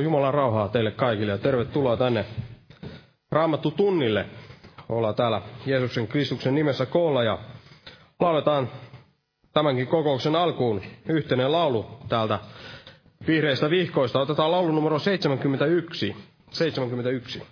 Joo, Jumalan rauhaa teille kaikille ja tervetuloa tänne Raamattu tunnille. Ollaan täällä Jeesuksen Kristuksen nimessä koolla ja lauletaan tämänkin kokouksen alkuun yhteinen laulu täältä vihreistä vihkoista. Otetaan laulu numero 71. 71.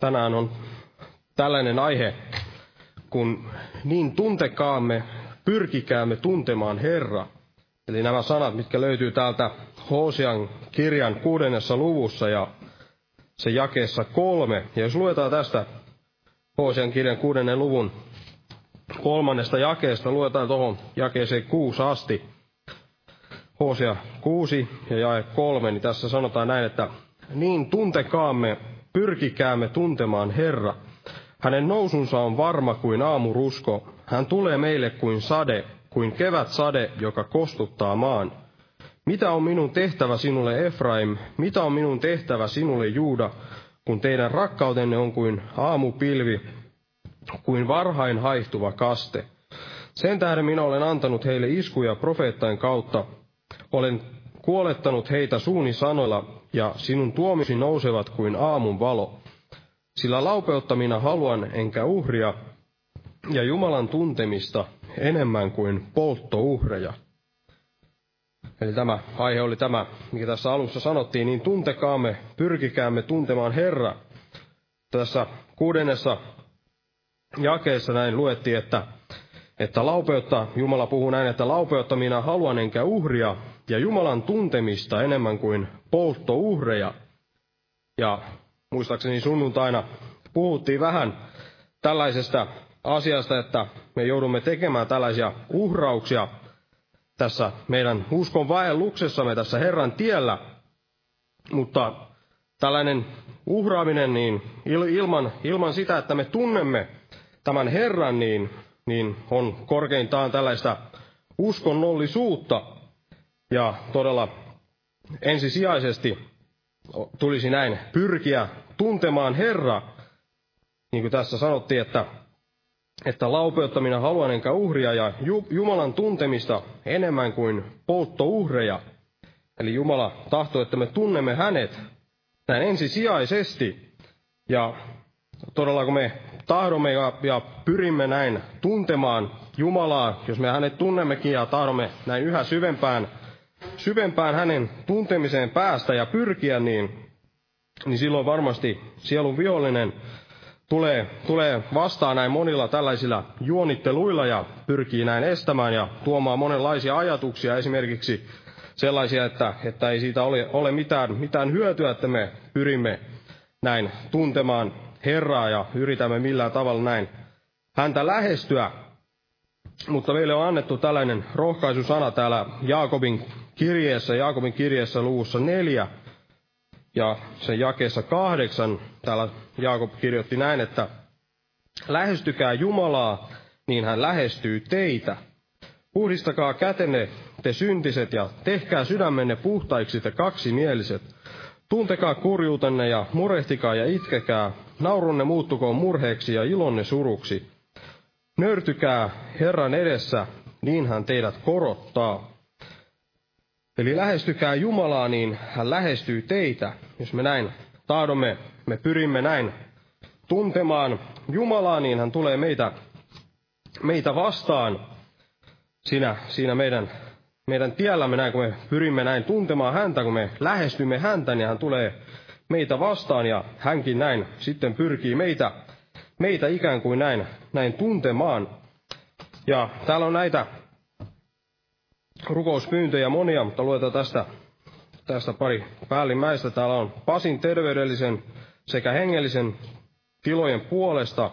tänään on tällainen aihe, kun niin tuntekaamme, pyrkikäämme tuntemaan Herra. Eli nämä sanat, mitkä löytyy täältä Hosean kirjan kuudennessa luvussa ja se jakeessa kolme. Ja jos luetaan tästä Hosean kirjan kuudennen luvun kolmannesta jakeesta, luetaan tuohon jakeeseen kuusi asti. Hosea kuusi ja jae kolme, niin tässä sanotaan näin, että niin tuntekaamme, Pyrkikäämme tuntemaan Herra. Hänen nousunsa on varma kuin aamurusko. Hän tulee meille kuin sade, kuin kevät sade, joka kostuttaa maan. Mitä on minun tehtävä sinulle Efraim, mitä on minun tehtävä sinulle Juuda, kun teidän rakkautenne on kuin aamupilvi, kuin varhain haihtuva kaste. Sen tähden minä olen antanut heille iskuja profeettain kautta. Olen kuolettanut heitä suuni sanoilla, ja sinun tuomisi nousevat kuin aamun valo. Sillä laupeutta minä haluan enkä uhria, ja Jumalan tuntemista enemmän kuin polttouhreja. Eli tämä aihe oli tämä, mikä tässä alussa sanottiin, niin tuntekaamme, pyrkikäämme tuntemaan Herra. Tässä kuudennessa jakeessa näin luettiin, että, että laupeutta, Jumala puhuu näin, että laupeutta minä haluan enkä uhria, ja Jumalan tuntemista enemmän kuin polttouhreja. Ja muistaakseni sunnuntaina puhuttiin vähän tällaisesta asiasta, että me joudumme tekemään tällaisia uhrauksia tässä meidän uskon vaelluksessamme tässä Herran tiellä. Mutta tällainen uhraaminen, niin ilman, ilman sitä, että me tunnemme tämän Herran, niin, niin on korkeintaan tällaista uskonnollisuutta. Ja todella ensisijaisesti tulisi näin pyrkiä tuntemaan Herra, niin kuin tässä sanottiin, että, että laupeutta minä haluan enkä uhria ja Jumalan tuntemista enemmän kuin polttouhreja. Eli Jumala tahtoo, että me tunnemme hänet näin ensisijaisesti. Ja todella kun me tahdomme ja, ja pyrimme näin tuntemaan Jumalaa, jos me hänet tunnemmekin ja tahdomme näin yhä syvempään, syvempään hänen tuntemiseen päästä ja pyrkiä, niin, niin silloin varmasti sielun vihollinen tulee, tulee vastaan näin monilla tällaisilla juonitteluilla ja pyrkii näin estämään ja tuomaan monenlaisia ajatuksia, esimerkiksi sellaisia, että, että ei siitä ole, ole mitään, mitään hyötyä, että me pyrimme näin tuntemaan Herraa ja yritämme millään tavalla näin häntä lähestyä. Mutta meille on annettu tällainen rohkaisusana täällä Jaakobin kirjeessä, Jaakobin kirjeessä luvussa neljä, ja sen jakeessa kahdeksan, täällä Jaakob kirjoitti näin, että lähestykää Jumalaa, niin hän lähestyy teitä. Puhdistakaa kätenne te syntiset ja tehkää sydämenne puhtaiksi te kaksimieliset. Tuntekaa kurjuutenne ja murehtikaa ja itkekää, naurunne muuttukoon murheeksi ja ilonne suruksi. Nörtykää Herran edessä, niin hän teidät korottaa. Eli lähestykää Jumalaa, niin hän lähestyy teitä. Jos me näin tahdomme, me pyrimme näin tuntemaan Jumalaa, niin hän tulee meitä, meitä vastaan siinä, siinä meidän, meidän tiellämme näin, kun me pyrimme näin tuntemaan häntä, kun me lähestymme häntä, niin hän tulee meitä vastaan ja hänkin näin sitten pyrkii meitä, meitä ikään kuin näin, näin tuntemaan. Ja täällä on näitä rukouspyyntöjä monia, mutta luetaan tästä, tästä pari päällimmäistä. Täällä on Pasin terveydellisen sekä hengellisen tilojen puolesta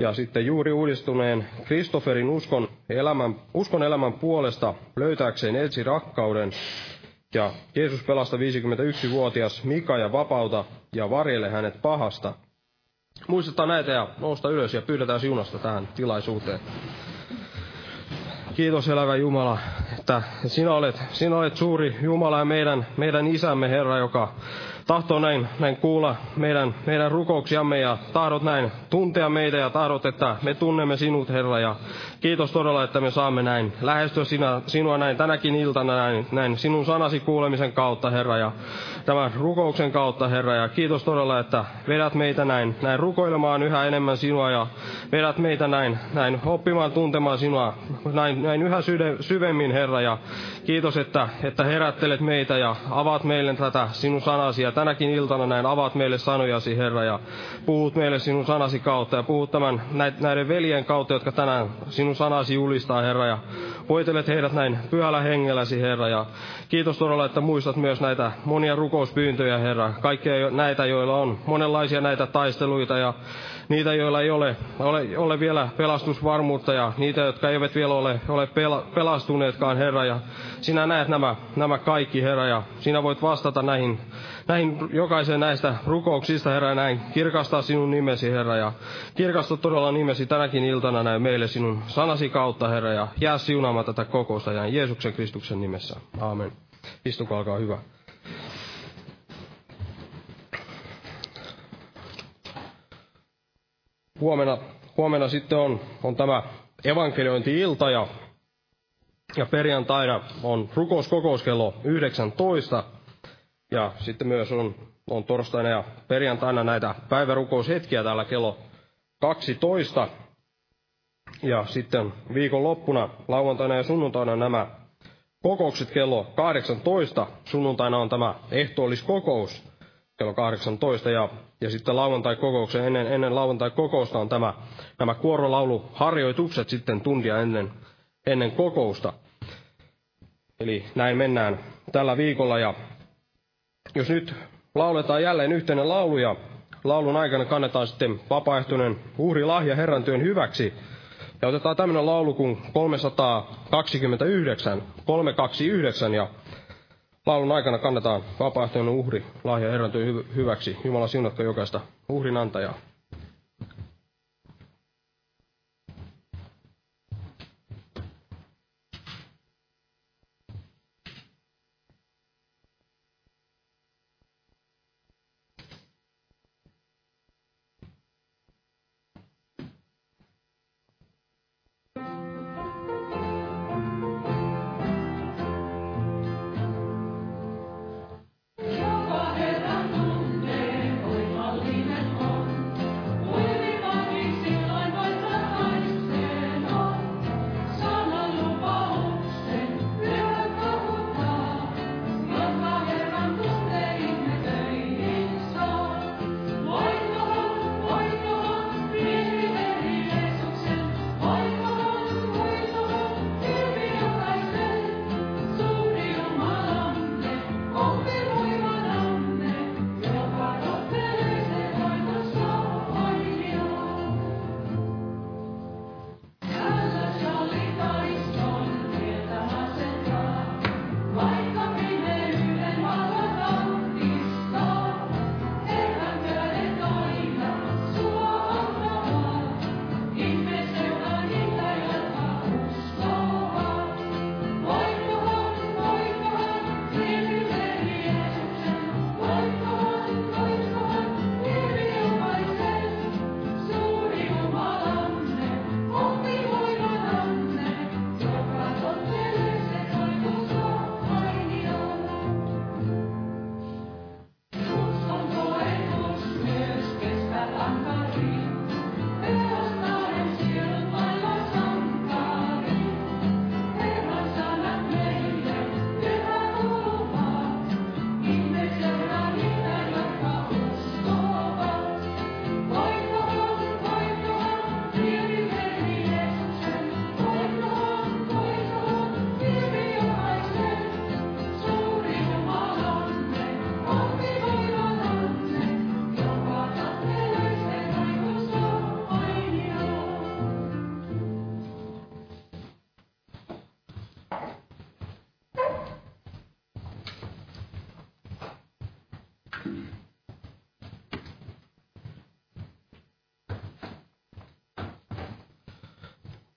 ja sitten juuri uudistuneen Kristoferin uskon elämän, uskon elämän puolesta löytääkseen etsi rakkauden ja Jeesus pelasta 51-vuotias Mika ja vapauta ja varjele hänet pahasta. Muistetaan näitä ja nousta ylös ja pyydetään siunasta tähän tilaisuuteen. Kiitos elävä Jumala, että sinä olet, sinä olet suuri Jumala ja meidän, meidän isämme Herra, joka tahtoo näin, näin kuulla meidän, meidän rukouksiamme ja tahdot näin tuntea meitä ja tahdot, että me tunnemme sinut, Herra. Ja kiitos todella, että me saamme näin lähestyä sinä, sinua näin tänäkin iltana näin, näin sinun sanasi kuulemisen kautta, Herra, ja tämän rukouksen kautta, Herra. Ja kiitos todella, että vedät meitä näin, näin rukoilemaan yhä enemmän sinua ja vedät meitä näin, näin oppimaan tuntemaan sinua näin, näin yhä syvemmin, Herra. Ja kiitos, että, että herättelet meitä ja avaat meille tätä sinun sanasi ja tänäkin iltana näin avaat meille sanojasi, Herra, ja puhut meille sinun sanasi kautta ja puhut tämän näiden veljen kautta, jotka tänään sinun sanasi julistaa, Herra, ja voitelet heidät näin pyhällä hengelläsi, Herra, ja kiitos todella, että muistat myös näitä monia rukouspyyntöjä, Herra, kaikkia näitä, joilla on monenlaisia näitä taisteluita ja niitä, joilla ei ole, ole, ole vielä pelastusvarmuutta ja niitä, jotka eivät vielä ole, ole pela, pelastuneetkaan, Herra. Ja sinä näet nämä, nämä kaikki, Herra, ja sinä voit vastata näihin, näihin jokaiseen näistä rukouksista, Herra, näin kirkastaa sinun nimesi, Herra, ja kirkasta todella nimesi tänäkin iltana näin meille sinun sanasi kautta, Herra, ja jää siunaamaan tätä kokousta ja Jeesuksen Kristuksen nimessä. Aamen. Istukaa, olkaa hyvä. huomenna, huomenna sitten on, on tämä evankeliointi-ilta ja, ja perjantaina on rukouskokous kello 19. Ja sitten myös on, on torstaina ja perjantaina näitä päivärukoushetkiä täällä kello 12. Ja sitten viikon loppuna, lauantaina ja sunnuntaina nämä kokoukset kello 18. Sunnuntaina on tämä ehtoolliskokous kello 18 ja, ja sitten lauantai-kokouksen, ennen, ennen lauantai-kokousta on tämä, nämä kuorolauluharjoitukset sitten tuntia ennen, ennen kokousta. Eli näin mennään tällä viikolla ja jos nyt lauletaan jälleen yhteinen laulu ja laulun aikana kannetaan sitten vapaaehtoinen uhrilahja Herran työn hyväksi Ja otetaan tämmöinen laulu kuin 329, 329 ja laulun aikana kannetaan vapaaehtoinen uhri lahja Herran hyväksi. Jumala siunatko jokaista uhrin antajaa.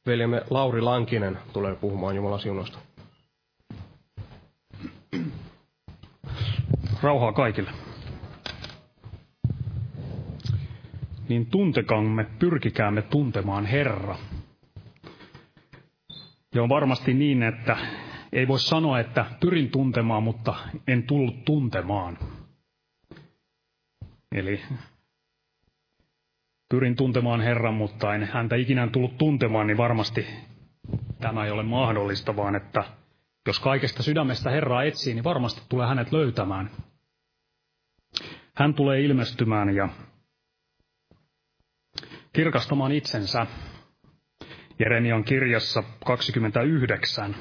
Veljemme Lauri Lankinen tulee puhumaan Jumalan siunosta. Rauhaa kaikille. Niin tuntekamme, pyrkikäämme tuntemaan Herra. Ja on varmasti niin, että ei voi sanoa, että pyrin tuntemaan, mutta en tullut tuntemaan. Eli pyrin tuntemaan Herran, mutta en häntä ikinä tullut tuntemaan, niin varmasti tämä ei ole mahdollista, vaan että jos kaikesta sydämestä Herraa etsii, niin varmasti tulee hänet löytämään. Hän tulee ilmestymään ja kirkastamaan itsensä. Jeremian kirjassa 29,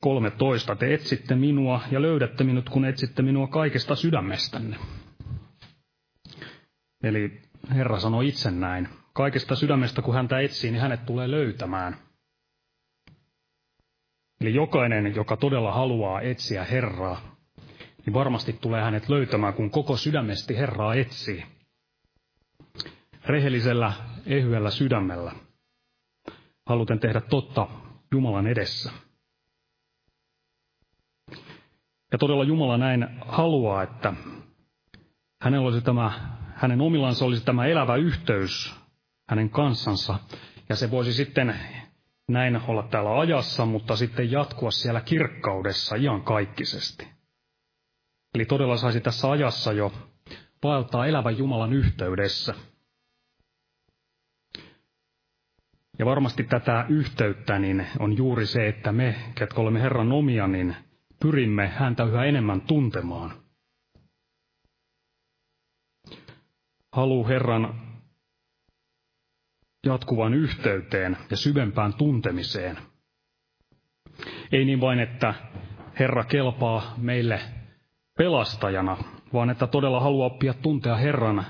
13. Te etsitte minua ja löydätte minut, kun etsitte minua kaikesta sydämestänne. Eli Herra sanoi itse näin. Kaikesta sydämestä, kun häntä etsii, niin hänet tulee löytämään. Eli jokainen, joka todella haluaa etsiä Herraa, niin varmasti tulee hänet löytämään, kun koko sydämesti Herraa etsii. Rehellisellä, ehyellä sydämellä. Haluten tehdä totta Jumalan edessä. Ja todella Jumala näin haluaa, että hänellä olisi tämä hänen omillansa olisi tämä elävä yhteys hänen kanssansa. Ja se voisi sitten näin olla täällä ajassa, mutta sitten jatkua siellä kirkkaudessa iankaikkisesti. Eli todella saisi tässä ajassa jo vaeltaa elävän Jumalan yhteydessä. Ja varmasti tätä yhteyttä niin on juuri se, että me, ketkä olemme Herran omia, niin pyrimme häntä yhä enemmän tuntemaan. Halu Herran jatkuvan yhteyteen ja syvempään tuntemiseen. Ei niin vain, että Herra kelpaa meille pelastajana, vaan että todella haluaa oppia tuntea Herran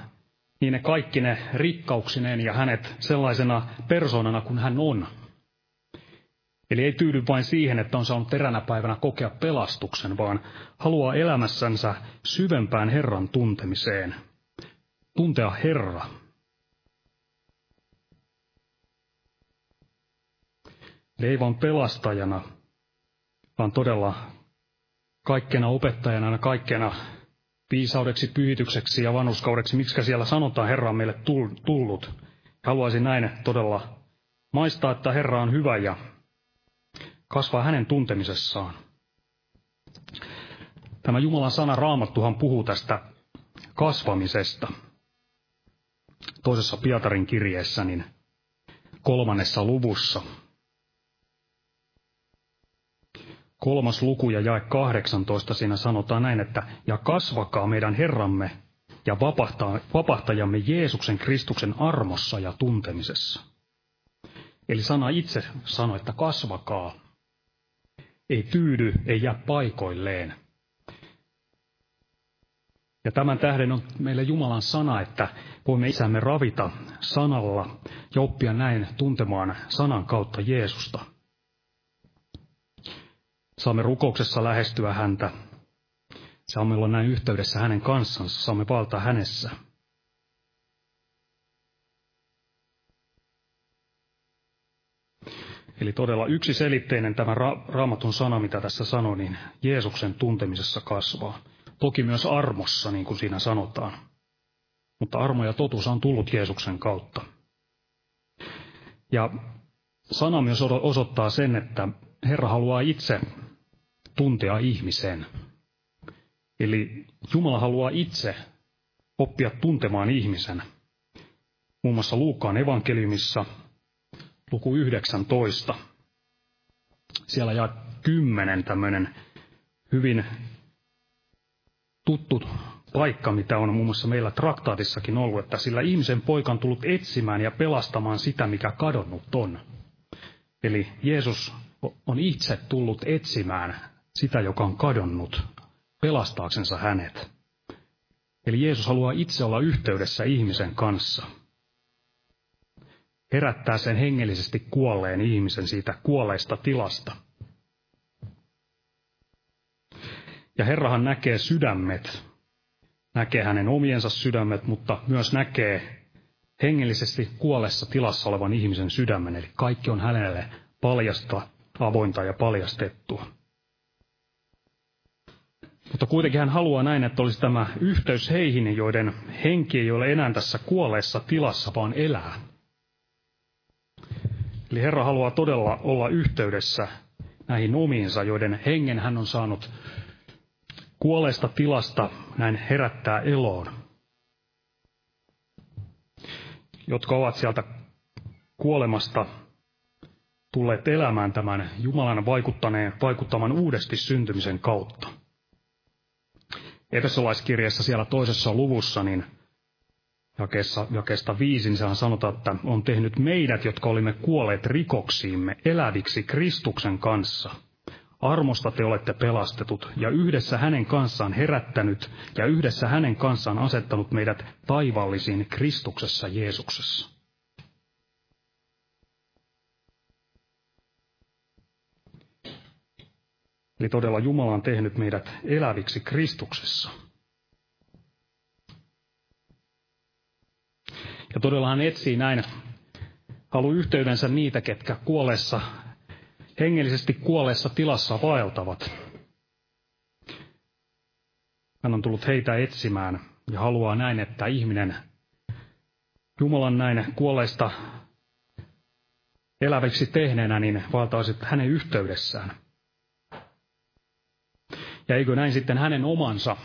niin ne kaikki ne rikkauksineen ja hänet sellaisena persoonana kuin hän on. Eli ei tyydy vain siihen, että on saanut teränä päivänä kokea pelastuksen, vaan haluaa elämässänsä syvempään Herran tuntemiseen. Tuntea Herra. Ei vain pelastajana, vaan todella kaikkena opettajana, kaikkena viisaudeksi, pyhitykseksi ja vanhuskaudeksi, miksi siellä sanotaan Herra on meille tullut. Haluaisin näin todella maistaa, että Herra on hyvä ja kasvaa hänen tuntemisessaan. Tämä Jumalan sana Raamattuhan puhuu tästä kasvamisesta. Toisessa Pietarin kirjeessä, niin kolmannessa luvussa. Kolmas luku ja jae 18 siinä sanotaan näin, että ja kasvakaa meidän Herramme ja vapahtajamme Jeesuksen Kristuksen armossa ja tuntemisessa. Eli sana itse sanoi, että kasvakaa ei tyydy, ei jää paikoilleen. Ja tämän tähden on meille Jumalan sana, että voimme isämme ravita sanalla ja oppia näin tuntemaan sanan kautta Jeesusta. Saamme rukouksessa lähestyä häntä. Saamme olla näin yhteydessä hänen kanssansa, saamme valtaa hänessä. Eli todella yksiselitteinen tämä ra- raamatun sana, mitä tässä sanoi, niin Jeesuksen tuntemisessa kasvaa. Toki myös armossa, niin kuin siinä sanotaan. Mutta armo ja totuus on tullut Jeesuksen kautta. Ja sana myös osoittaa sen, että Herra haluaa itse tuntea ihmisen. Eli Jumala haluaa itse oppia tuntemaan ihmisen. Muun muassa Luukkaan evankeliumissa luku 19. Siellä ja kymmenen tämmöinen hyvin tuttu paikka, mitä on muun muassa meillä traktaatissakin ollut, että sillä ihmisen poika on tullut etsimään ja pelastamaan sitä, mikä kadonnut on. Eli Jeesus on itse tullut etsimään sitä, joka on kadonnut, pelastaaksensa hänet. Eli Jeesus haluaa itse olla yhteydessä ihmisen kanssa – herättää sen hengellisesti kuolleen ihmisen siitä kuolleista tilasta. Ja Herrahan näkee sydämet, näkee hänen omiensa sydämet, mutta myös näkee hengellisesti kuolleessa tilassa olevan ihmisen sydämen, eli kaikki on hänelle paljasta, avointa ja paljastettua. Mutta kuitenkin hän haluaa näin, että olisi tämä yhteys heihin, joiden henki ei ole enää tässä kuolleessa tilassa, vaan elää. Eli Herra haluaa todella olla yhteydessä näihin omiinsa, joiden hengen hän on saanut kuolleesta tilasta näin herättää eloon. Jotka ovat sieltä kuolemasta tulleet elämään tämän Jumalan vaikuttaneen, vaikuttaman uudesti syntymisen kautta. Efesolaiskirjassa siellä toisessa luvussa, niin jakeessa, jakeesta viisi, niin sehän sanotaan, että on tehnyt meidät, jotka olimme kuolleet rikoksiimme, eläviksi Kristuksen kanssa. Armosta te olette pelastetut ja yhdessä hänen kanssaan herättänyt ja yhdessä hänen kanssaan asettanut meidät taivallisiin Kristuksessa Jeesuksessa. Eli todella Jumala on tehnyt meidät eläviksi Kristuksessa. Ja todella hän etsii näin, halu yhteydensä niitä, ketkä kuolleessa, hengellisesti kuolleessa tilassa vaeltavat. Hän on tullut heitä etsimään ja haluaa näin, että ihminen Jumalan näin kuolleista eläviksi tehneenä, niin valtaisi hänen yhteydessään. Ja eikö näin sitten hänen omansa,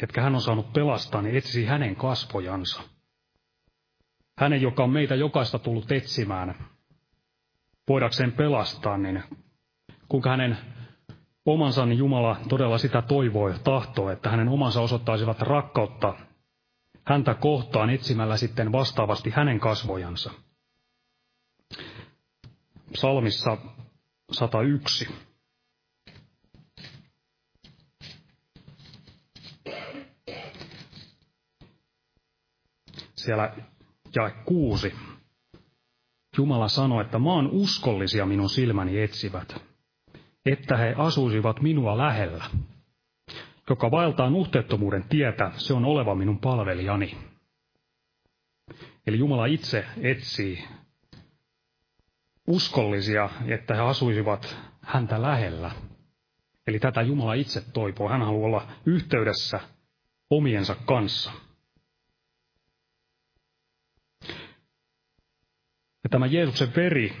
ketkä hän on saanut pelastaa, niin etsisi hänen kasvojansa hänen, joka on meitä jokaista tullut etsimään, voidakseen pelastaa, niin kuinka hänen omansa, niin Jumala todella sitä toivoo ja tahtoo, että hänen omansa osoittaisivat rakkautta häntä kohtaan etsimällä sitten vastaavasti hänen kasvojansa. Psalmissa 101. siellä jae kuusi. Jumala sanoi, että maan uskollisia minun silmäni etsivät, että he asuisivat minua lähellä. Joka vaeltaa nuhteettomuuden tietä, se on oleva minun palvelijani. Eli Jumala itse etsii uskollisia, että he asuisivat häntä lähellä. Eli tätä Jumala itse toipoo. Hän haluaa olla yhteydessä omiensa kanssa. Ja tämä Jeesuksen veri,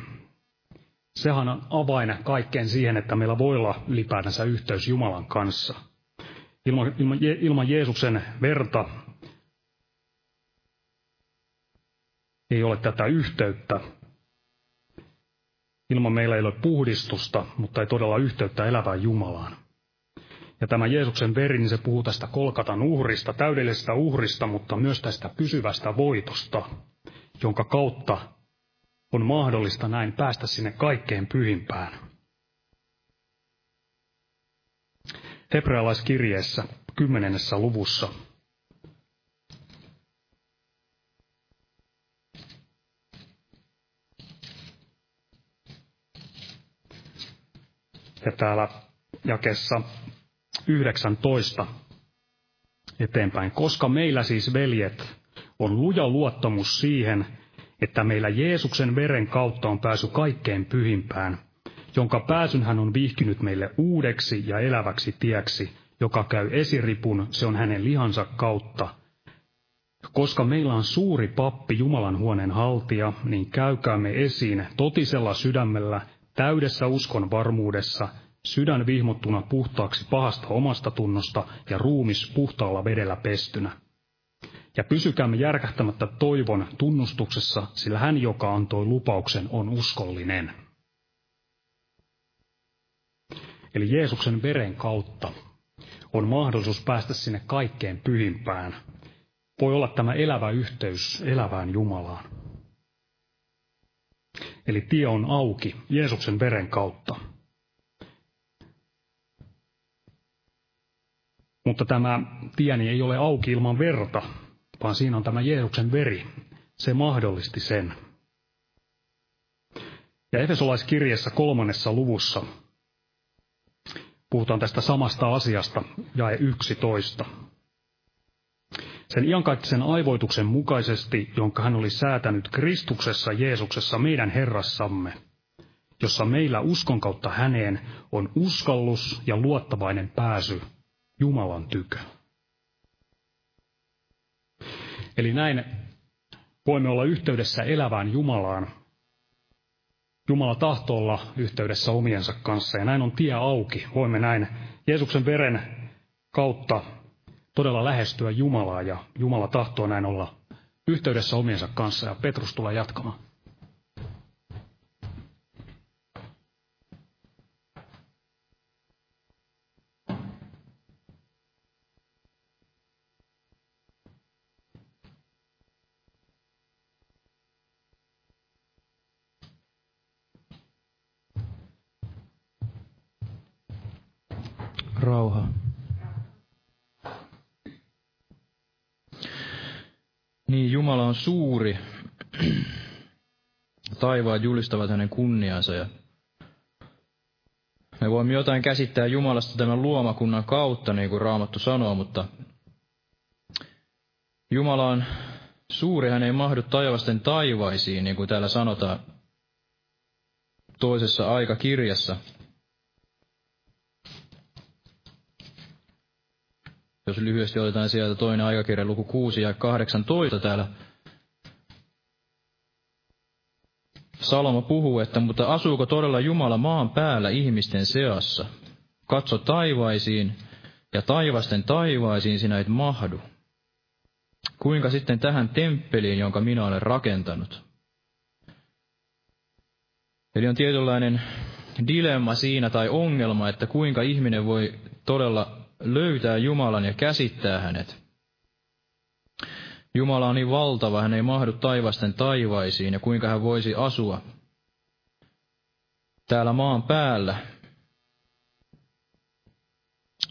sehän on avain kaikkeen siihen, että meillä voi olla ylipäätänsä yhteys Jumalan kanssa. Ilman, ilman, ilman Jeesuksen verta ei ole tätä yhteyttä. Ilman meillä ei ole puhdistusta, mutta ei todella yhteyttä elävään Jumalaan. Ja tämä Jeesuksen veri, niin se puhuu tästä kolkatan uhrista, täydellisestä uhrista, mutta myös tästä pysyvästä voitosta, jonka kautta on mahdollista näin päästä sinne kaikkein pyhimpään. Hebrealaiskirjeessä kymmenennessä luvussa ja täällä jakessa 19 eteenpäin. Koska meillä siis, veljet, on luja luottamus siihen, että meillä Jeesuksen veren kautta on pääsy kaikkein pyhimpään, jonka pääsyn hän on vihkinyt meille uudeksi ja eläväksi tieksi, joka käy esiripun, se on hänen lihansa kautta. Koska meillä on suuri pappi Jumalan huoneen haltija, niin käykäämme esiin totisella sydämellä, täydessä uskon varmuudessa, sydän vihmottuna puhtaaksi pahasta omasta tunnosta ja ruumis puhtaalla vedellä pestynä ja pysykäämme järkähtämättä toivon tunnustuksessa, sillä hän, joka antoi lupauksen, on uskollinen. Eli Jeesuksen veren kautta on mahdollisuus päästä sinne kaikkein pyhimpään. Voi olla tämä elävä yhteys elävään Jumalaan. Eli tie on auki Jeesuksen veren kautta. Mutta tämä tieni ei ole auki ilman verta, vaan siinä on tämä Jeesuksen veri. Se mahdollisti sen. Ja Efesolaiskirjassa kolmannessa luvussa puhutaan tästä samasta asiasta, jae 11. Sen iankaikkisen aivoituksen mukaisesti, jonka hän oli säätänyt Kristuksessa Jeesuksessa meidän Herrassamme, jossa meillä uskon kautta häneen on uskallus ja luottavainen pääsy Jumalan tykö. Eli näin voimme olla yhteydessä elävään Jumalaan. Jumala tahtoo olla yhteydessä omiensa kanssa ja näin on tie auki. Voimme näin Jeesuksen veren kautta todella lähestyä Jumalaa ja Jumala tahtoo näin olla yhteydessä omiensa kanssa ja Petrus tulee jatkamaan. rauha. Niin, Jumala on suuri. Taivaat julistavat hänen kunniansa ja me voimme jotain käsittää Jumalasta tämän luomakunnan kautta, niin kuin Raamattu sanoo, mutta Jumala on suuri, hän ei mahdu taivasten taivaisiin, niin kuin täällä sanotaan toisessa aikakirjassa. Jos lyhyesti otetaan sieltä toinen aikakirja, luku 6 ja 18 täällä. Salomo puhuu, että mutta asuuko todella Jumala maan päällä ihmisten seassa? Katso taivaisiin, ja taivasten taivaisiin sinä et mahdu. Kuinka sitten tähän temppeliin, jonka minä olen rakentanut? Eli on tietynlainen dilemma siinä tai ongelma, että kuinka ihminen voi todella löytää Jumalan ja käsittää hänet. Jumala on niin valtava, hän ei mahdu taivasten taivaisiin, ja kuinka hän voisi asua täällä maan päällä.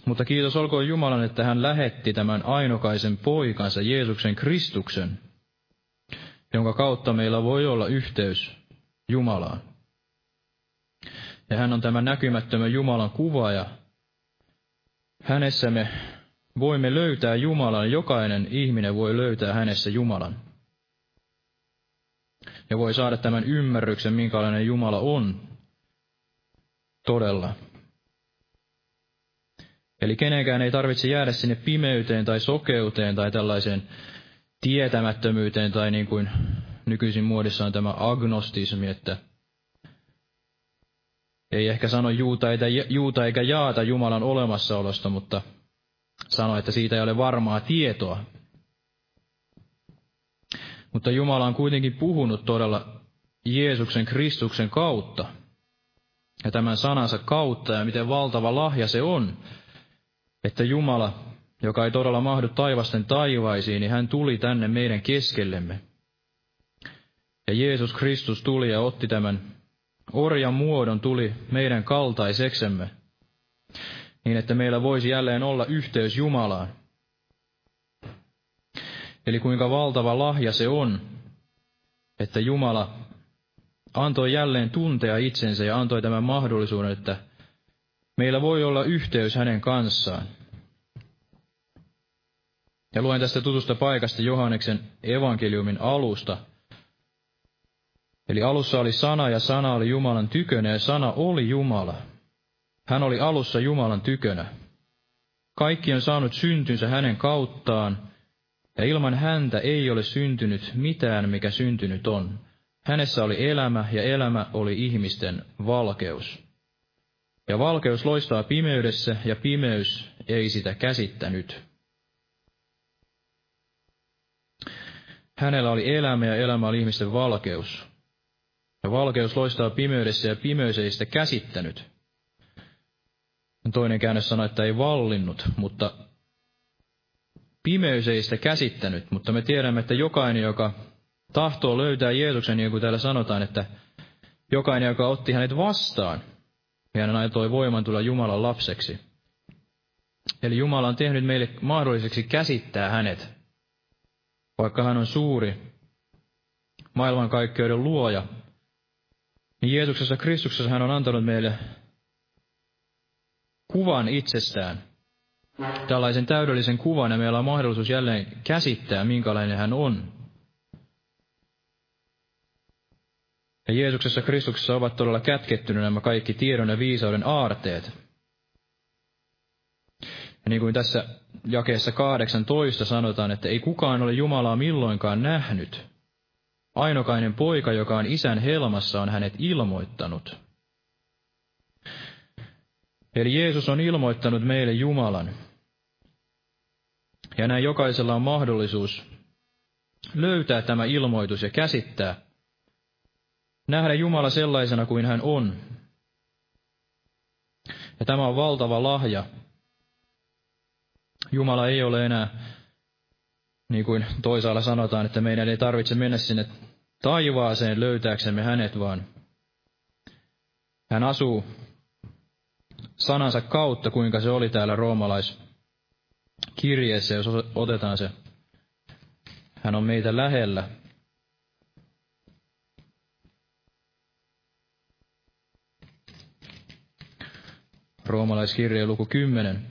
Mutta kiitos olkoon Jumalan, että hän lähetti tämän ainokaisen poikansa Jeesuksen Kristuksen, jonka kautta meillä voi olla yhteys Jumalaan. Ja hän on tämä näkymättömän Jumalan kuva ja hänessä me voimme löytää Jumalan, jokainen ihminen voi löytää hänessä Jumalan. Ja voi saada tämän ymmärryksen, minkälainen Jumala on todella. Eli kenenkään ei tarvitse jäädä sinne pimeyteen tai sokeuteen tai tällaiseen tietämättömyyteen tai niin kuin nykyisin muodissa on tämä agnostismi, että ei ehkä sano juuta, eikä, juuta eikä jaata Jumalan olemassaolosta, mutta sano, että siitä ei ole varmaa tietoa. Mutta Jumala on kuitenkin puhunut todella Jeesuksen Kristuksen kautta ja tämän sanansa kautta ja miten valtava lahja se on, että Jumala, joka ei todella mahdu taivasten taivaisiin, niin hän tuli tänne meidän keskellemme. Ja Jeesus Kristus tuli ja otti tämän orjan muodon, tuli meidän kaltaiseksemme, niin että meillä voisi jälleen olla yhteys Jumalaan. Eli kuinka valtava lahja se on, että Jumala antoi jälleen tuntea itsensä ja antoi tämän mahdollisuuden, että meillä voi olla yhteys hänen kanssaan. Ja luen tästä tutusta paikasta Johanneksen evankeliumin alusta. Eli alussa oli sana ja sana oli Jumalan tykönä ja sana oli Jumala. Hän oli alussa Jumalan tykönä. Kaikki on saanut syntynsä hänen kauttaan, ja ilman häntä ei ole syntynyt mitään, mikä syntynyt on. Hänessä oli elämä, ja elämä oli ihmisten valkeus. Ja valkeus loistaa pimeydessä, ja pimeys ei sitä käsittänyt. Hänellä oli elämä, ja elämä oli ihmisten valkeus. Ja valkeus loistaa pimeydessä, ja pimeys ei sitä käsittänyt. Toinen käännös sanoi, että ei vallinnut, mutta pimeys ei sitä käsittänyt, mutta me tiedämme, että jokainen, joka tahtoo löytää Jeesuksen, niin kuin täällä sanotaan, että jokainen, joka otti hänet vastaan, ja hän aitoi voiman tulla Jumalan lapseksi. Eli Jumala on tehnyt meille mahdolliseksi käsittää hänet, vaikka hän on suuri, maailmankaikkeuden luoja, niin Jeesuksessa Kristuksessa hän on antanut meille kuvan itsestään, tällaisen täydellisen kuvan, ja meillä on mahdollisuus jälleen käsittää, minkälainen hän on. Ja Jeesuksessa Kristuksessa ovat todella kätkettynyt nämä kaikki tiedon ja viisauden aarteet. Ja niin kuin tässä jakeessa 18 sanotaan, että ei kukaan ole Jumalaa milloinkaan nähnyt. Ainokainen poika, joka on isän helmassa, on hänet ilmoittanut. Eli Jeesus on ilmoittanut meille Jumalan. Ja näin jokaisella on mahdollisuus löytää tämä ilmoitus ja käsittää, nähdä Jumala sellaisena kuin hän on. Ja tämä on valtava lahja. Jumala ei ole enää, niin kuin toisaalla sanotaan, että meidän ei tarvitse mennä sinne taivaaseen löytääksemme hänet, vaan hän asuu sanansa kautta, kuinka se oli täällä roomalaiskirjeessä, jos otetaan se. Hän on meitä lähellä. Roomalaiskirje luku 10.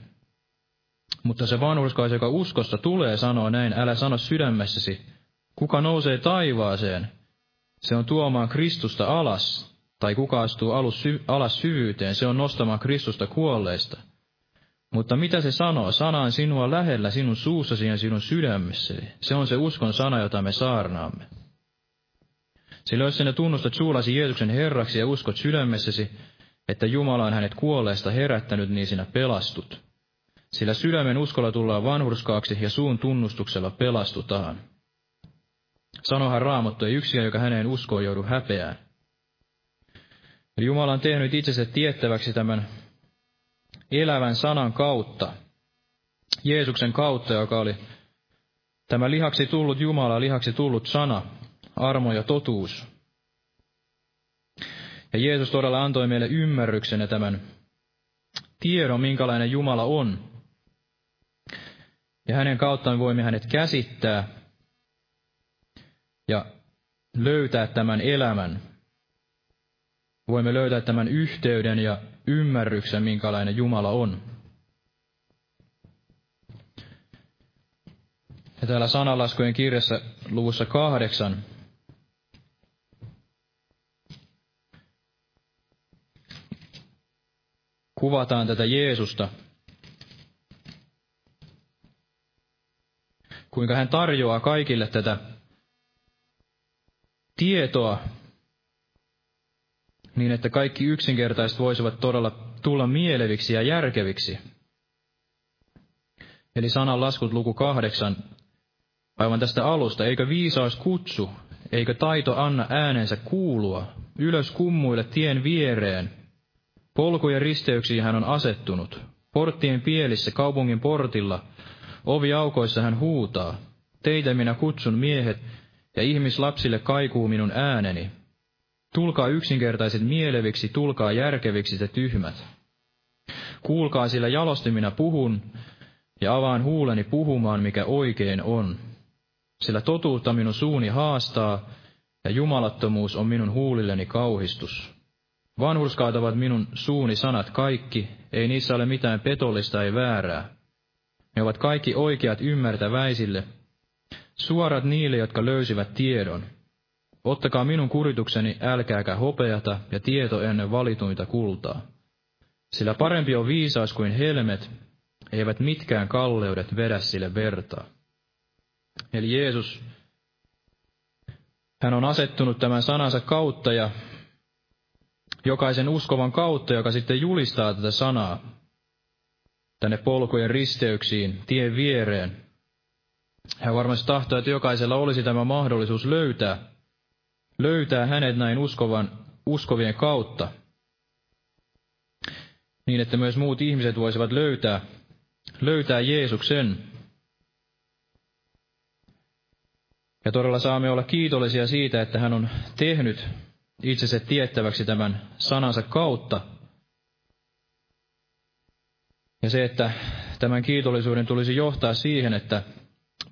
Mutta se vanhurskaus, joka uskosta tulee, sanoo näin, älä sano sydämessäsi, kuka nousee taivaaseen, se on tuomaan Kristusta alas, tai kuka astuu alus alas syvyyteen, se on nostamaan Kristusta kuolleista. Mutta mitä se sanoo? Sana on sinua lähellä sinun suussasi ja sinun sydämessäsi. Se on se uskon sana, jota me saarnaamme. Sillä jos sinä tunnustat suulasi Jeesuksen Herraksi ja uskot sydämessäsi, että Jumala on hänet kuolleesta herättänyt, niin sinä pelastut. Sillä sydämen uskolla tullaan vanhurskaaksi ja suun tunnustuksella pelastutaan. Sanohan Raamattu, ei yksikään, joka häneen uskoo, joudu häpeään. Jumala on tehnyt itsensä tiettäväksi tämän elävän sanan kautta, Jeesuksen kautta, joka oli tämä lihaksi tullut Jumala, lihaksi tullut sana, armo ja totuus. Ja Jeesus todella antoi meille ymmärryksen ja tämän tiedon, minkälainen Jumala on. Ja hänen kauttaan voimme hänet käsittää. Ja löytää tämän elämän. Voimme löytää tämän yhteyden ja ymmärryksen, minkälainen Jumala on. Ja täällä sanalaskujen kirjassa luvussa kahdeksan kuvataan tätä Jeesusta, kuinka hän tarjoaa kaikille tätä tietoa niin, että kaikki yksinkertaiset voisivat todella tulla mieleviksi ja järkeviksi. Eli sanan laskut luku kahdeksan, aivan tästä alusta, eikö viisaus kutsu, eikö taito anna äänensä kuulua, ylös kummuille tien viereen, polkujen risteyksiin hän on asettunut, porttien pielissä kaupungin portilla, ovi aukoissa hän huutaa, teitä minä kutsun miehet, ja ihmislapsille kaikuu minun ääneni. Tulkaa yksinkertaiset mieleviksi, tulkaa järkeviksi te tyhmät. Kuulkaa, sillä jalosti minä puhun, ja avaan huuleni puhumaan, mikä oikein on. Sillä totuutta minun suuni haastaa, ja jumalattomuus on minun huulilleni kauhistus. Vanhurskaat ovat minun suuni sanat kaikki, ei niissä ole mitään petollista ei väärää. Ne ovat kaikki oikeat ymmärtäväisille, suorat niille, jotka löysivät tiedon. Ottakaa minun kuritukseni, älkääkä hopeata ja tieto ennen valituinta kultaa. Sillä parempi on viisaus kuin helmet, eivät mitkään kalleudet vedä sille vertaa. Eli Jeesus, hän on asettunut tämän sanansa kautta ja jokaisen uskovan kautta, joka sitten julistaa tätä sanaa tänne polkujen risteyksiin, tien viereen. Hän varmasti tahtoo, että jokaisella olisi tämä mahdollisuus löytää, löytää hänet näin uskovan, uskovien kautta, niin että myös muut ihmiset voisivat löytää, löytää Jeesuksen. Ja todella saamme olla kiitollisia siitä, että hän on tehnyt itsensä tiettäväksi tämän sanansa kautta. Ja se, että tämän kiitollisuuden tulisi johtaa siihen, että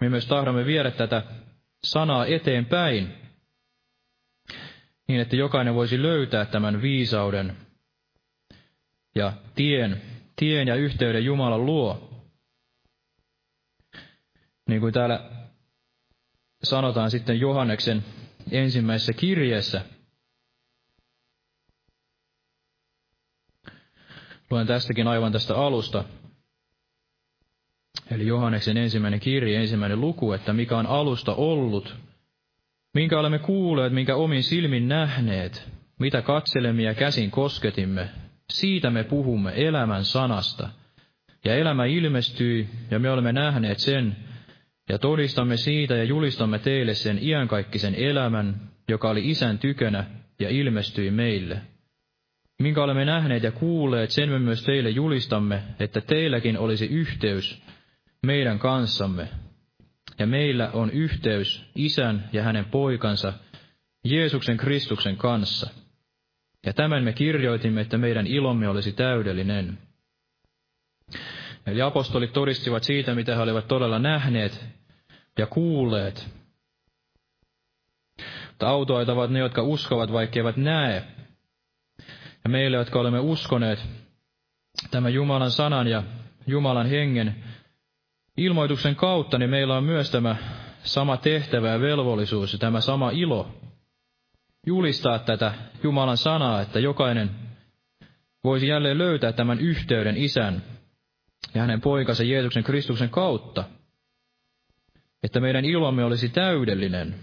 me myös tahdomme viedä tätä sanaa eteenpäin, niin että jokainen voisi löytää tämän viisauden ja tien, tien ja yhteyden Jumalan luo. Niin kuin täällä sanotaan sitten Johanneksen ensimmäisessä kirjeessä, Luen tästäkin aivan tästä alusta. Eli Johanneksen ensimmäinen kirja, ensimmäinen luku, että mikä on alusta ollut, minkä olemme kuulleet, minkä omin silmin nähneet, mitä katselemme ja käsin kosketimme, siitä me puhumme elämän sanasta. Ja elämä ilmestyi, ja me olemme nähneet sen, ja todistamme siitä ja julistamme teille sen iankaikkisen elämän, joka oli isän tykönä ja ilmestyi meille minkä olemme nähneet ja kuulleet, sen me myös teille julistamme, että teilläkin olisi yhteys meidän kanssamme. Ja meillä on yhteys isän ja hänen poikansa, Jeesuksen Kristuksen kanssa. Ja tämän me kirjoitimme, että meidän ilomme olisi täydellinen. Eli apostolit todistivat siitä, mitä he olivat todella nähneet ja kuulleet. Mutta autoita ovat ne, jotka uskovat, vaikka näe, ja meille, jotka olemme uskoneet tämän Jumalan sanan ja Jumalan hengen ilmoituksen kautta, niin meillä on myös tämä sama tehtävä ja velvollisuus ja tämä sama ilo julistaa tätä Jumalan sanaa, että jokainen voisi jälleen löytää tämän yhteyden isän ja hänen poikansa Jeesuksen Kristuksen kautta, että meidän ilomme olisi täydellinen,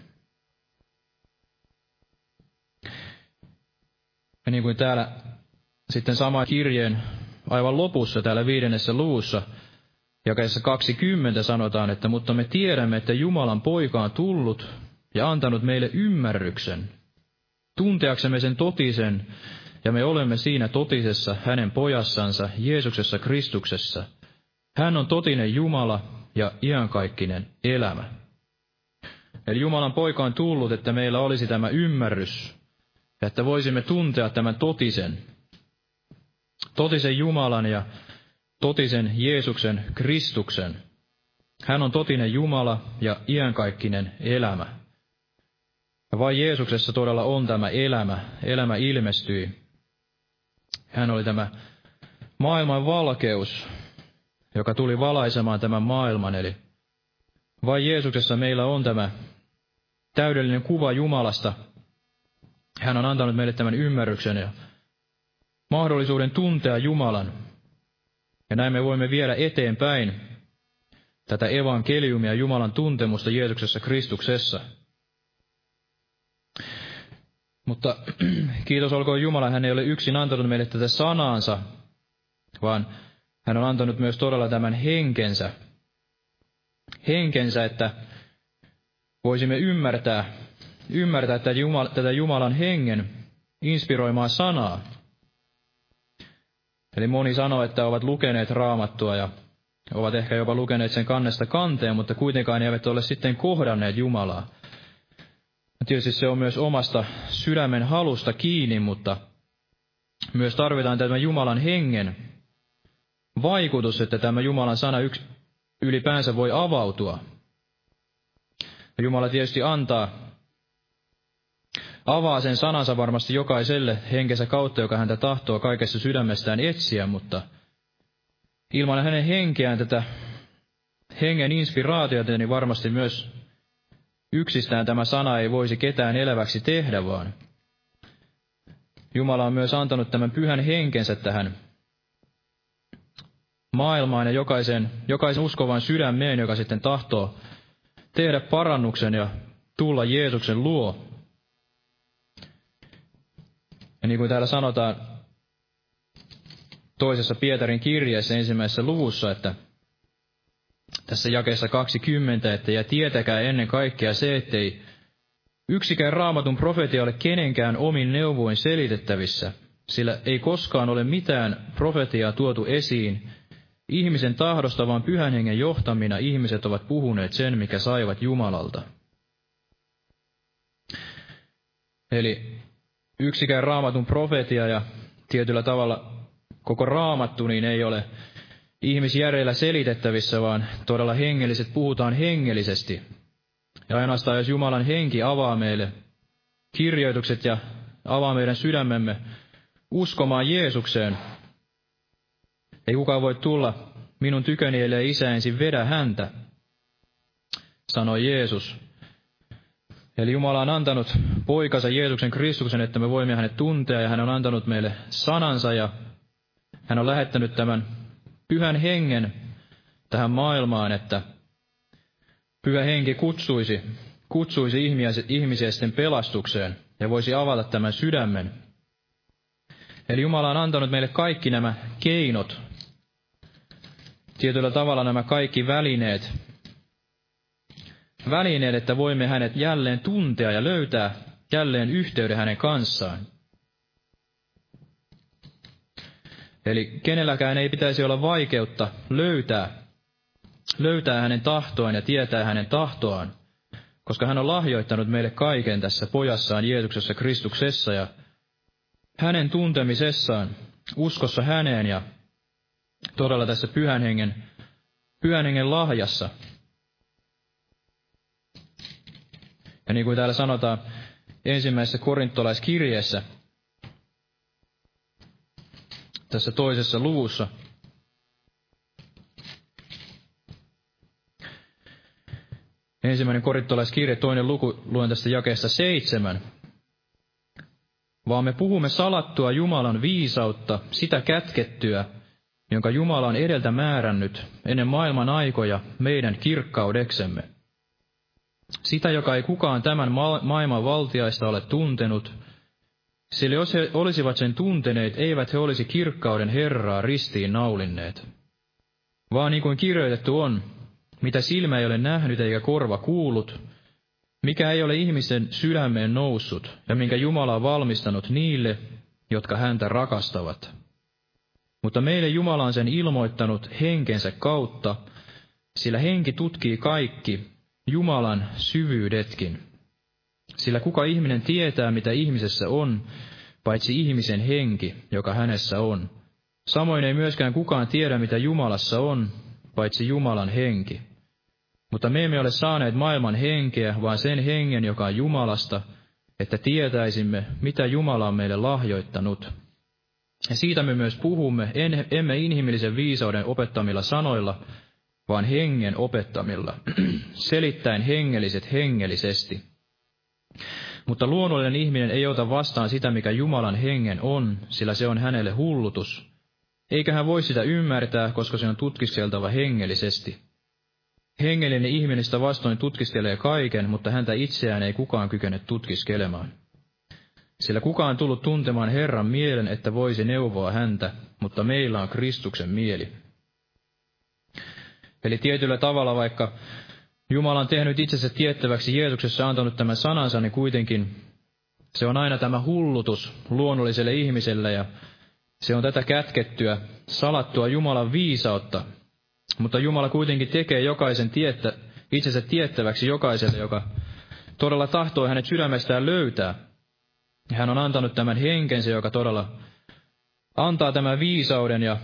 Ja niin kuin täällä sitten sama kirjeen aivan lopussa, täällä viidennessä luussa, jakeessa 20 sanotaan, että mutta me tiedämme, että Jumalan poika on tullut ja antanut meille ymmärryksen, tunteaksemme sen totisen, ja me olemme siinä totisessa hänen pojassansa, Jeesuksessa Kristuksessa. Hän on totinen Jumala ja iankaikkinen elämä. Eli Jumalan poika on tullut, että meillä olisi tämä ymmärrys, että voisimme tuntea tämän totisen, totisen Jumalan ja totisen Jeesuksen Kristuksen. Hän on totinen Jumala ja iankaikkinen elämä. Vain Jeesuksessa todella on tämä elämä. Elämä ilmestyi. Hän oli tämä maailman valkeus, joka tuli valaisemaan tämän maailman. Eli vain Jeesuksessa meillä on tämä täydellinen kuva Jumalasta. Hän on antanut meille tämän ymmärryksen ja mahdollisuuden tuntea Jumalan. Ja näin me voimme viedä eteenpäin tätä evankeliumia Jumalan tuntemusta Jeesuksessa Kristuksessa. Mutta kiitos olkoon Jumala, hän ei ole yksin antanut meille tätä sanaansa, vaan hän on antanut myös todella tämän henkensä. Henkensä, että voisimme ymmärtää, ymmärtää tätä, Jumala, tätä Jumalan hengen inspiroimaa sanaa. Eli moni sanoo, että ovat lukeneet raamattua ja ovat ehkä jopa lukeneet sen kannesta kanteen, mutta kuitenkaan eivät ole sitten kohdanneet Jumalaa. Tietysti se on myös omasta sydämen halusta kiinni, mutta myös tarvitaan tämä Jumalan hengen vaikutus, että tämä Jumalan sana yks, ylipäänsä voi avautua. Jumala tietysti antaa, avaa sen sanansa varmasti jokaiselle henkensä kautta, joka häntä tahtoo kaikessa sydämestään etsiä, mutta ilman hänen henkeään tätä hengen inspiraatiota, niin varmasti myös yksistään tämä sana ei voisi ketään eläväksi tehdä, vaan Jumala on myös antanut tämän pyhän henkensä tähän maailmaan ja jokaisen, jokaisen uskovan sydämeen, joka sitten tahtoo tehdä parannuksen ja tulla Jeesuksen luo. Ja niin kuin täällä sanotaan toisessa Pietarin kirjeessä ensimmäisessä luvussa, että tässä jakeessa 20, että ja tietäkää ennen kaikkea se, ettei yksikään raamatun profetia ole kenenkään omin neuvoin selitettävissä, sillä ei koskaan ole mitään profetiaa tuotu esiin ihmisen tahdosta, vaan pyhän hengen johtamina ihmiset ovat puhuneet sen, mikä saivat Jumalalta. Eli yksikään raamatun profetia ja tietyllä tavalla koko raamattu niin ei ole ihmisjärjellä selitettävissä, vaan todella hengelliset puhutaan hengellisesti. Ja ainoastaan jos Jumalan henki avaa meille kirjoitukset ja avaa meidän sydämemme uskomaan Jeesukseen, ei kukaan voi tulla minun tyköni, ellei isä ensin vedä häntä, sanoi Jeesus. Eli Jumala on antanut poikansa Jeesuksen Kristuksen, että me voimme hänet tuntea, ja hän on antanut meille sanansa, ja hän on lähettänyt tämän pyhän hengen tähän maailmaan, että pyhä henki kutsuisi, kutsuisi ihmisiä sitten pelastukseen ja voisi avata tämän sydämen. Eli Jumala on antanut meille kaikki nämä keinot, tietyllä tavalla nämä kaikki välineet, välineet, että voimme hänet jälleen tuntea ja löytää jälleen yhteyden hänen kanssaan. Eli kenelläkään ei pitäisi olla vaikeutta löytää, löytää hänen tahtoaan ja tietää hänen tahtoaan, koska hän on lahjoittanut meille kaiken tässä pojassaan Jeesuksessa Kristuksessa ja hänen tuntemisessaan, uskossa häneen ja todella tässä pyhän hengen, pyhän hengen lahjassa. Ja niin kuin täällä sanotaan ensimmäisessä korintolaiskirjeessä, tässä toisessa luvussa. Ensimmäinen korittolaiskirje, toinen luku, luen tästä jakeesta seitsemän. Vaan me puhumme salattua Jumalan viisautta, sitä kätkettyä, jonka Jumala on edeltä määrännyt ennen maailman aikoja meidän kirkkaudeksemme. Sitä, joka ei kukaan tämän maailman valtiaista ole tuntenut, sillä jos he olisivat sen tunteneet, eivät he olisi kirkkauden Herraa ristiin naulinneet. Vaan niin kuin kirjoitettu on, mitä silmä ei ole nähnyt eikä korva kuullut, mikä ei ole ihmisen sydämeen noussut ja minkä Jumala on valmistanut niille, jotka häntä rakastavat. Mutta meille Jumala on sen ilmoittanut henkensä kautta, sillä henki tutkii kaikki, Jumalan syvyydetkin. Sillä kuka ihminen tietää, mitä ihmisessä on, paitsi ihmisen henki, joka hänessä on. Samoin ei myöskään kukaan tiedä, mitä Jumalassa on, paitsi Jumalan henki. Mutta me emme ole saaneet maailman henkeä, vaan sen hengen, joka on Jumalasta, että tietäisimme, mitä Jumala on meille lahjoittanut. Ja siitä me myös puhumme, en, emme inhimillisen viisauden opettamilla sanoilla, vaan hengen opettamilla, selittäen hengelliset hengellisesti. Mutta luonnollinen ihminen ei ota vastaan sitä, mikä Jumalan hengen on, sillä se on hänelle hullutus. Eikä hän voi sitä ymmärtää, koska se on tutkiskeltava hengellisesti. Hengellinen ihminen sitä vastoin tutkiskelee kaiken, mutta häntä itseään ei kukaan kykene tutkiskelemaan. Sillä kukaan tullut tuntemaan Herran mielen, että voisi neuvoa häntä, mutta meillä on Kristuksen mieli. Eli tietyllä tavalla, vaikka Jumala on tehnyt itsensä tiettäväksi Jeesuksessa antanut tämän sanansa, niin kuitenkin se on aina tämä hullutus luonnolliselle ihmiselle ja se on tätä kätkettyä, salattua Jumalan viisautta. Mutta Jumala kuitenkin tekee jokaisen tiettä, itsensä tiettäväksi jokaiselle, joka todella tahtoo hänet sydämestään löytää. Hän on antanut tämän henkensä, joka todella antaa tämän viisauden ja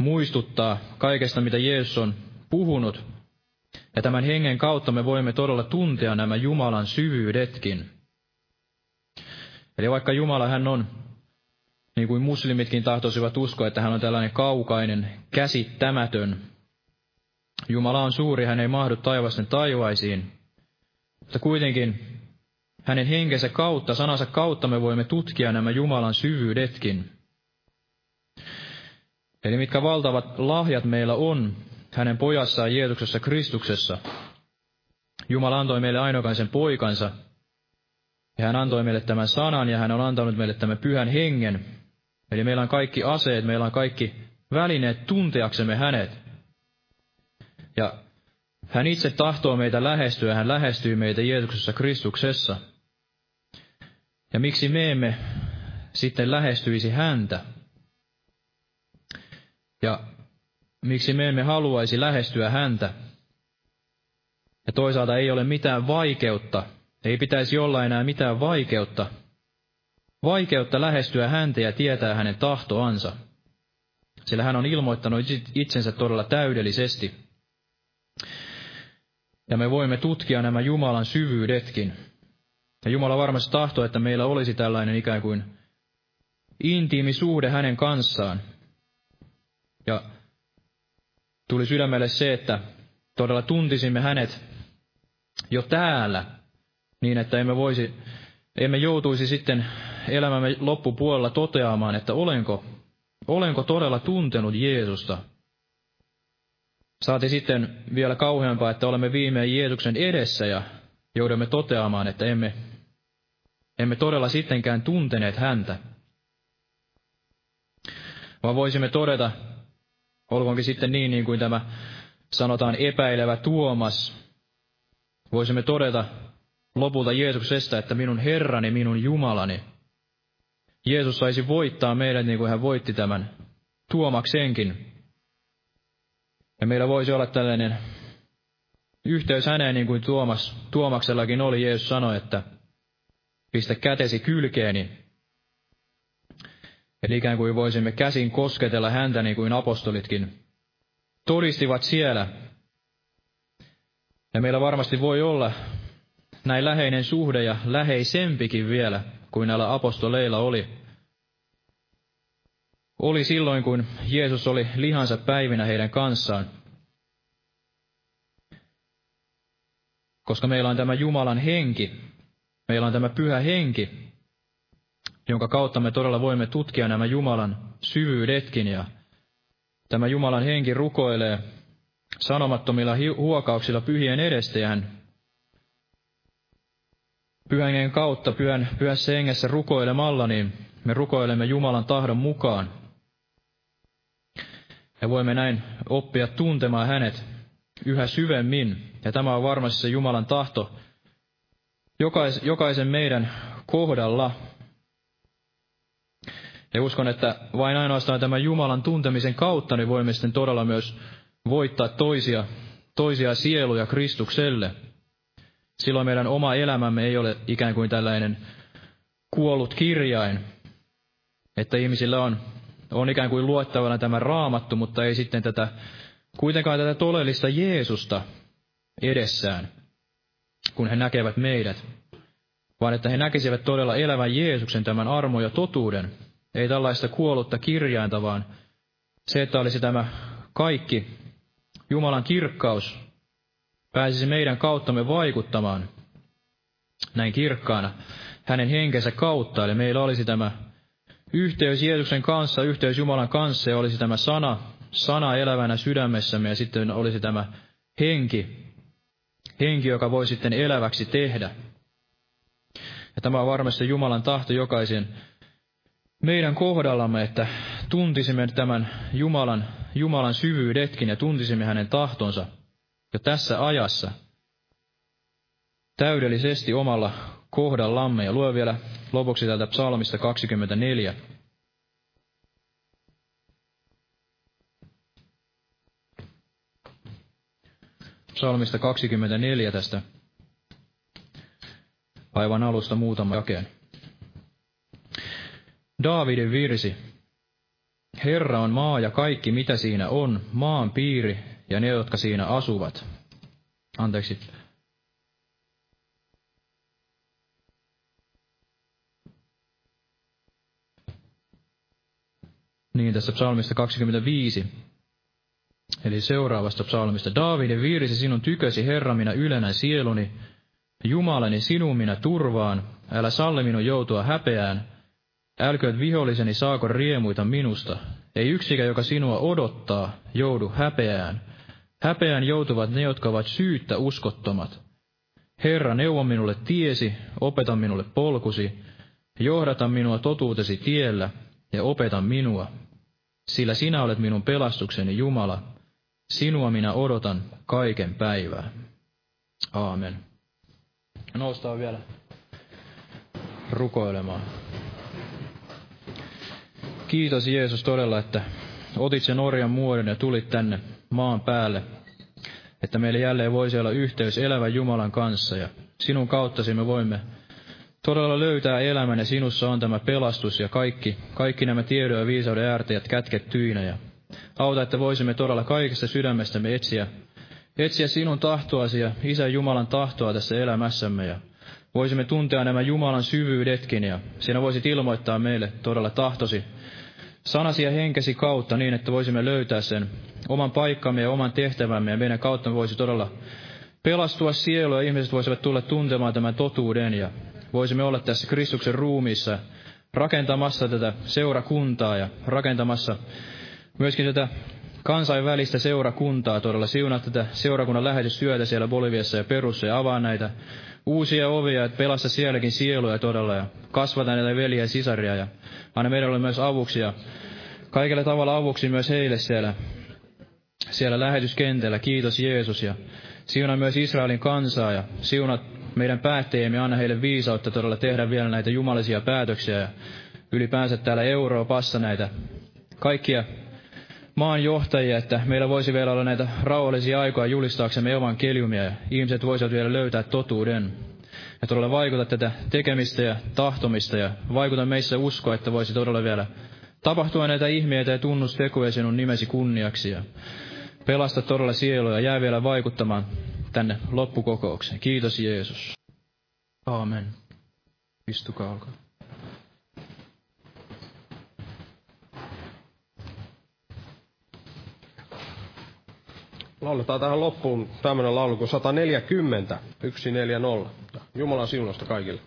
muistuttaa kaikesta, mitä Jeesus on puhunut. Ja tämän hengen kautta me voimme todella tuntea nämä Jumalan syvyydetkin. Eli vaikka Jumala hän on, niin kuin muslimitkin tahtoisivat uskoa, että hän on tällainen kaukainen, käsittämätön. Jumala on suuri, hän ei mahdu taivasten taivaisiin. Mutta kuitenkin hänen henkensä kautta, sanansa kautta me voimme tutkia nämä Jumalan syvyydetkin. Eli mitkä valtavat lahjat meillä on hänen pojassaan Jeesuksessa Kristuksessa. Jumala antoi meille ainokaisen poikansa, ja hän antoi meille tämän sanan, ja hän on antanut meille tämän pyhän hengen. Eli meillä on kaikki aseet, meillä on kaikki välineet tunteaksemme hänet. Ja hän itse tahtoo meitä lähestyä, hän lähestyy meitä Jeesuksessa Kristuksessa. Ja miksi me emme sitten lähestyisi häntä? Ja miksi me emme haluaisi lähestyä häntä? Ja toisaalta ei ole mitään vaikeutta, ei pitäisi olla enää mitään vaikeutta, vaikeutta lähestyä häntä ja tietää hänen tahtoansa, sillä hän on ilmoittanut itsensä todella täydellisesti. Ja me voimme tutkia nämä Jumalan syvyydetkin. Ja Jumala varmasti tahtoo, että meillä olisi tällainen ikään kuin intiimi suhde hänen kanssaan, ja tuli sydämelle se, että todella tuntisimme hänet jo täällä, niin että emme voisi, emme joutuisi sitten elämämme loppupuolella toteamaan, että olenko, olenko todella tuntenut Jeesusta. Saati sitten vielä kauheampaa, että olemme viimein Jeesuksen edessä ja joudumme toteamaan, että emme, emme todella sittenkään tunteneet häntä. Vaan voisimme todeta, Olkoonkin sitten niin, niin kuin tämä sanotaan epäilevä Tuomas. Voisimme todeta lopulta Jeesuksesta, että minun Herrani, minun Jumalani. Jeesus saisi voittaa meidät niin kuin hän voitti tämän Tuomaksenkin. Ja meillä voisi olla tällainen yhteys häneen, niin kuin Tuomas, Tuomaksellakin oli. Jeesus sanoi, että pistä kätesi kylkeeni, Eli ikään kuin voisimme käsin kosketella häntä niin kuin apostolitkin todistivat siellä. Ja meillä varmasti voi olla näin läheinen suhde ja läheisempikin vielä kuin näillä apostoleilla oli. Oli silloin, kun Jeesus oli lihansa päivinä heidän kanssaan. Koska meillä on tämä Jumalan henki, meillä on tämä pyhä henki, jonka kautta me todella voimme tutkia nämä Jumalan syvyydetkin. Ja tämä Jumalan henki rukoilee sanomattomilla huokauksilla pyhien edestä ja hän pyhän kautta, pyhän, pyhässä hengessä rukoilemalla, niin me rukoilemme Jumalan tahdon mukaan. Ja voimme näin oppia tuntemaan hänet yhä syvemmin. Ja tämä on varmasti se Jumalan tahto jokaisen meidän kohdalla. Ja uskon, että vain ainoastaan tämän Jumalan tuntemisen kautta niin voimme sitten todella myös voittaa toisia, toisia sieluja Kristukselle. Silloin meidän oma elämämme ei ole ikään kuin tällainen kuollut kirjain, että ihmisillä on, on ikään kuin luettavana tämä raamattu, mutta ei sitten tätä, kuitenkaan tätä todellista Jeesusta edessään, kun he näkevät meidät. vaan että he näkisivät todella elävän Jeesuksen tämän armo ja totuuden. Ei tällaista kuollutta kirjainta, vaan se, että olisi tämä kaikki Jumalan kirkkaus, pääsisi meidän kauttamme vaikuttamaan näin kirkkaana hänen henkensä kautta. Eli meillä olisi tämä yhteys Jeesuksen kanssa, yhteys Jumalan kanssa ja olisi tämä sana, sana elävänä sydämessämme ja sitten olisi tämä henki, henki, joka voi sitten eläväksi tehdä. Ja tämä on varmasti Jumalan tahto jokaisen meidän kohdallamme, että tuntisimme tämän Jumalan, Jumalan syvyydetkin ja tuntisimme hänen tahtonsa jo tässä ajassa täydellisesti omalla kohdallamme. Ja lue vielä lopuksi täältä psalmista 24. Psalmista 24 tästä aivan alusta muutama jakeen. Daavidin virsi. Herra on maa ja kaikki mitä siinä on, maan piiri ja ne, jotka siinä asuvat. Anteeksi. Niin, tässä psalmista 25. Eli seuraavasta psalmista. Daavidin virsi sinun tykösi, Herra, minä ylennän sieluni. Jumalani, sinun minä turvaan. Älä salli minun joutua häpeään. Älkööt viholliseni saako riemuita minusta. Ei yksikään, joka sinua odottaa, joudu häpeään. Häpeään joutuvat ne, jotka ovat syyttä uskottomat. Herra, neuvo minulle tiesi, opeta minulle polkusi, johdata minua totuutesi tiellä ja opeta minua. Sillä sinä olet minun pelastukseni Jumala, sinua minä odotan kaiken päivää. Aamen. Noustaan vielä rukoilemaan. Kiitos Jeesus todella, että otit sen orjan muodon ja tulit tänne maan päälle, että meillä jälleen voisi olla yhteys elävän Jumalan kanssa. Ja sinun kauttasi me voimme todella löytää elämän ja sinussa on tämä pelastus ja kaikki, kaikki nämä tiedon ja viisauden äärtäjät kätkettyinä. Ja auta, että voisimme todella kaikesta sydämestämme etsiä, etsiä sinun tahtoasi ja Isän Jumalan tahtoa tässä elämässämme. Ja voisimme tuntea nämä Jumalan syvyydetkin ja siinä voisit ilmoittaa meille todella tahtosi sanasi ja henkesi kautta niin, että voisimme löytää sen oman paikkamme ja oman tehtävämme ja meidän kautta voisi todella pelastua sielu ja ihmiset voisivat tulla tuntemaan tämän totuuden ja voisimme olla tässä Kristuksen ruumiissa rakentamassa tätä seurakuntaa ja rakentamassa myöskin tätä kansainvälistä seurakuntaa, todella siunaa tätä seurakunnan lähetystyötä siellä Boliviassa ja Perussa ja avaa näitä uusia ovia, että pelasta sielläkin sieluja todella ja kasvata näitä veliä ja sisaria ja anna meidän olla myös avuksi ja kaikella tavalla avuksi myös heille siellä, siellä lähetyskentällä. Kiitos Jeesus ja siunaa myös Israelin kansaa ja siunat meidän päättäjiämme anna heille viisautta todella tehdä vielä näitä jumalisia päätöksiä ja ylipäänsä täällä Euroopassa näitä kaikkia maan johtajia, että meillä voisi vielä olla näitä rauhallisia aikoja julistaaksemme evankeliumia ja ihmiset voisivat vielä löytää totuuden. Ja todella vaikuta tätä tekemistä ja tahtomista ja vaikuta meissä uskoa, että voisi todella vielä tapahtua näitä ihmeitä ja tunnustekoja sinun nimesi kunniaksi ja pelasta todella sieluja ja jää vielä vaikuttamaan tänne loppukokoukseen. Kiitos Jeesus. Aamen. Istukaa, olkaa. Lauletaan tähän loppuun tämmöinen laulu kuin 140, 140. Jumalan siunosta kaikille.